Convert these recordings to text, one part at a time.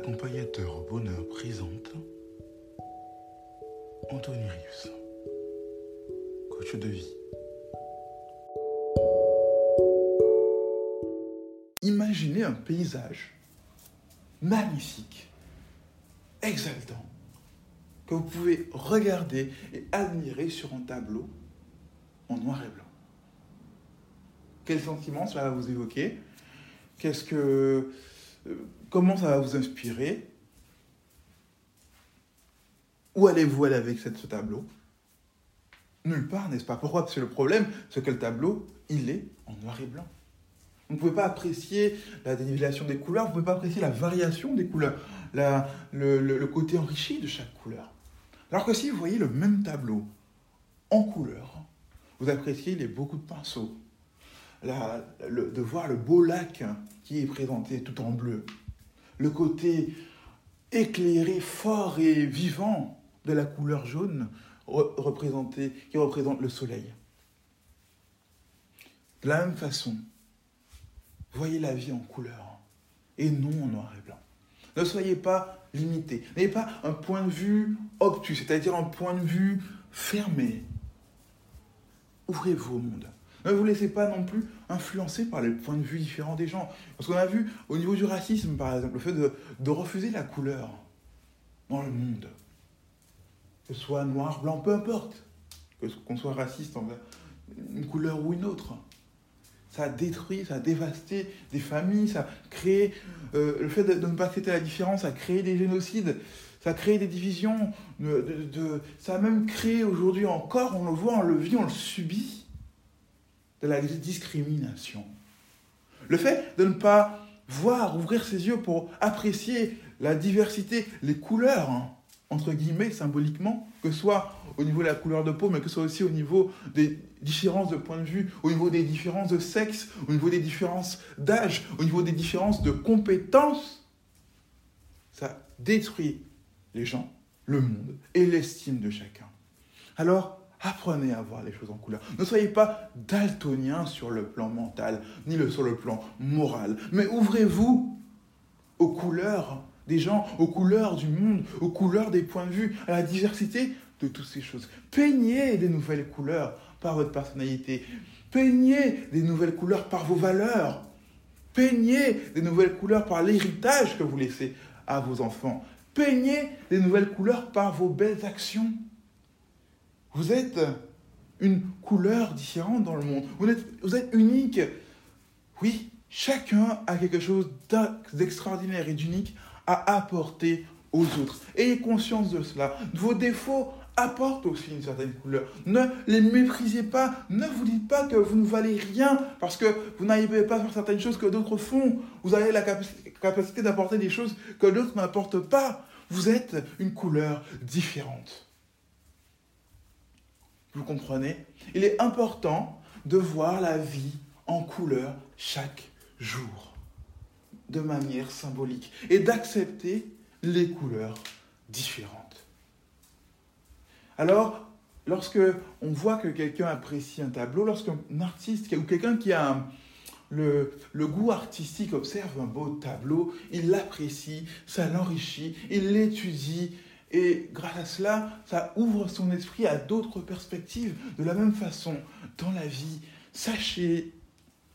Accompagnateur bonheur présente Anthony Rius, coach de vie. Imaginez un paysage magnifique, exaltant, que vous pouvez regarder et admirer sur un tableau en noir et blanc. Quel sentiment ça va vous évoquer? Qu'est-ce que, comment ça va vous inspirer? Où allez-vous aller avec ce tableau? Nulle part, n'est-ce pas? Pourquoi? Parce que le problème, c'est que le tableau, il est en noir et blanc. Vous ne pouvez pas apprécier la dénivellation des couleurs, vous ne pouvez pas apprécier la variation des couleurs, le- le côté enrichi de chaque couleur. Alors que si vous voyez le même tableau en couleur, vous appréciez les beaucoup de pinceaux, de voir le beau lac qui est présenté tout en bleu, le côté éclairé, fort et vivant de la couleur jaune qui représente le soleil. De la même façon, voyez la vie en couleur et non en noir et blanc. Ne soyez pas limité. N'ayez pas un point de vue obtus, c'est-à-dire un point de vue fermé. Ouvrez-vous au monde. Ne vous laissez pas non plus influencer par les points de vue différents des gens. Parce qu'on a vu au niveau du racisme, par exemple, le fait de, refuser la couleur dans le monde. Que ce soit noir, blanc, peu importe. Qu'on soit raciste envers une couleur ou une autre. Ça a détruit, ça a dévasté des familles, ça a créé. euh, le fait de, ne pas accepter la différence a créé des génocides, ça a créé des divisions. ça a même créé aujourd'hui encore, on le voit, on le vit, on le subit, de la discrimination. Le fait de ne pas voir, ouvrir ses yeux pour apprécier la diversité, les couleurs, hein, entre guillemets, symboliquement, que ce soit au niveau de la couleur de peau, mais que ce soit aussi au niveau des différences de point de vue, au niveau des différences de sexe, au niveau des différences d'âge, au niveau des différences de compétences, ça détruit les gens, le monde et l'estime de chacun. Alors, apprenez à voir les choses en couleur. Ne soyez pas daltonien sur le plan mental, ni sur le plan moral, mais ouvrez-vous aux couleurs des gens, aux couleurs du monde, aux couleurs des points de vue, à la diversité de toutes ces choses. Peignez des nouvelles couleurs par votre personnalité. Peignez des nouvelles couleurs par vos valeurs. Peignez des nouvelles couleurs par l'héritage que vous laissez à vos enfants. Peignez des nouvelles couleurs par vos belles actions. Vous êtes une couleur différente dans le monde. Vous êtes, unique. Oui, chacun a quelque chose d'extraordinaire et d'unique à apporter aux autres. Ayez conscience de cela. Vos défauts apportent aussi une certaine couleur. Ne les méprisez pas. Ne vous dites pas que vous ne valez rien parce que vous n'arrivez pas à faire certaines choses que d'autres font. Vous avez la capaci- capacité d'apporter des choses que d'autres n'apportent pas. Vous êtes une couleur différente. Vous comprenez? Il est important de voir la vie en couleur chaque jour, de manière symbolique, et d'accepter les couleurs différentes. Alors, lorsque on voit que quelqu'un apprécie un tableau, lorsqu'un artiste ou quelqu'un qui a le goût artistique observe un beau tableau, il l'apprécie, ça l'enrichit, il l'étudie, et grâce à cela, ça ouvre son esprit à d'autres perspectives. De la même façon, dans la vie, sachez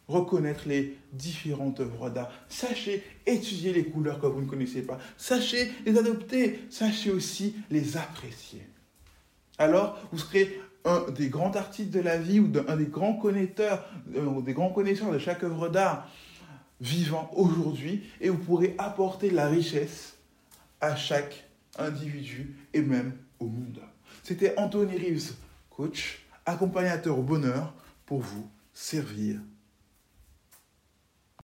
reconnaître les différentes œuvres d'art. Sachez étudier les couleurs que vous ne connaissez pas. Sachez les adopter. Sachez aussi les apprécier. Alors, vous serez un des grands artistes de la vie ou un des grands connaisseurs, euh, des grands connaisseurs de chaque œuvre d'art vivant aujourd'hui et vous pourrez apporter la richesse à chaque individu et même au monde. C'était Anthony Reeves, coach, accompagnateur au bonheur pour vous servir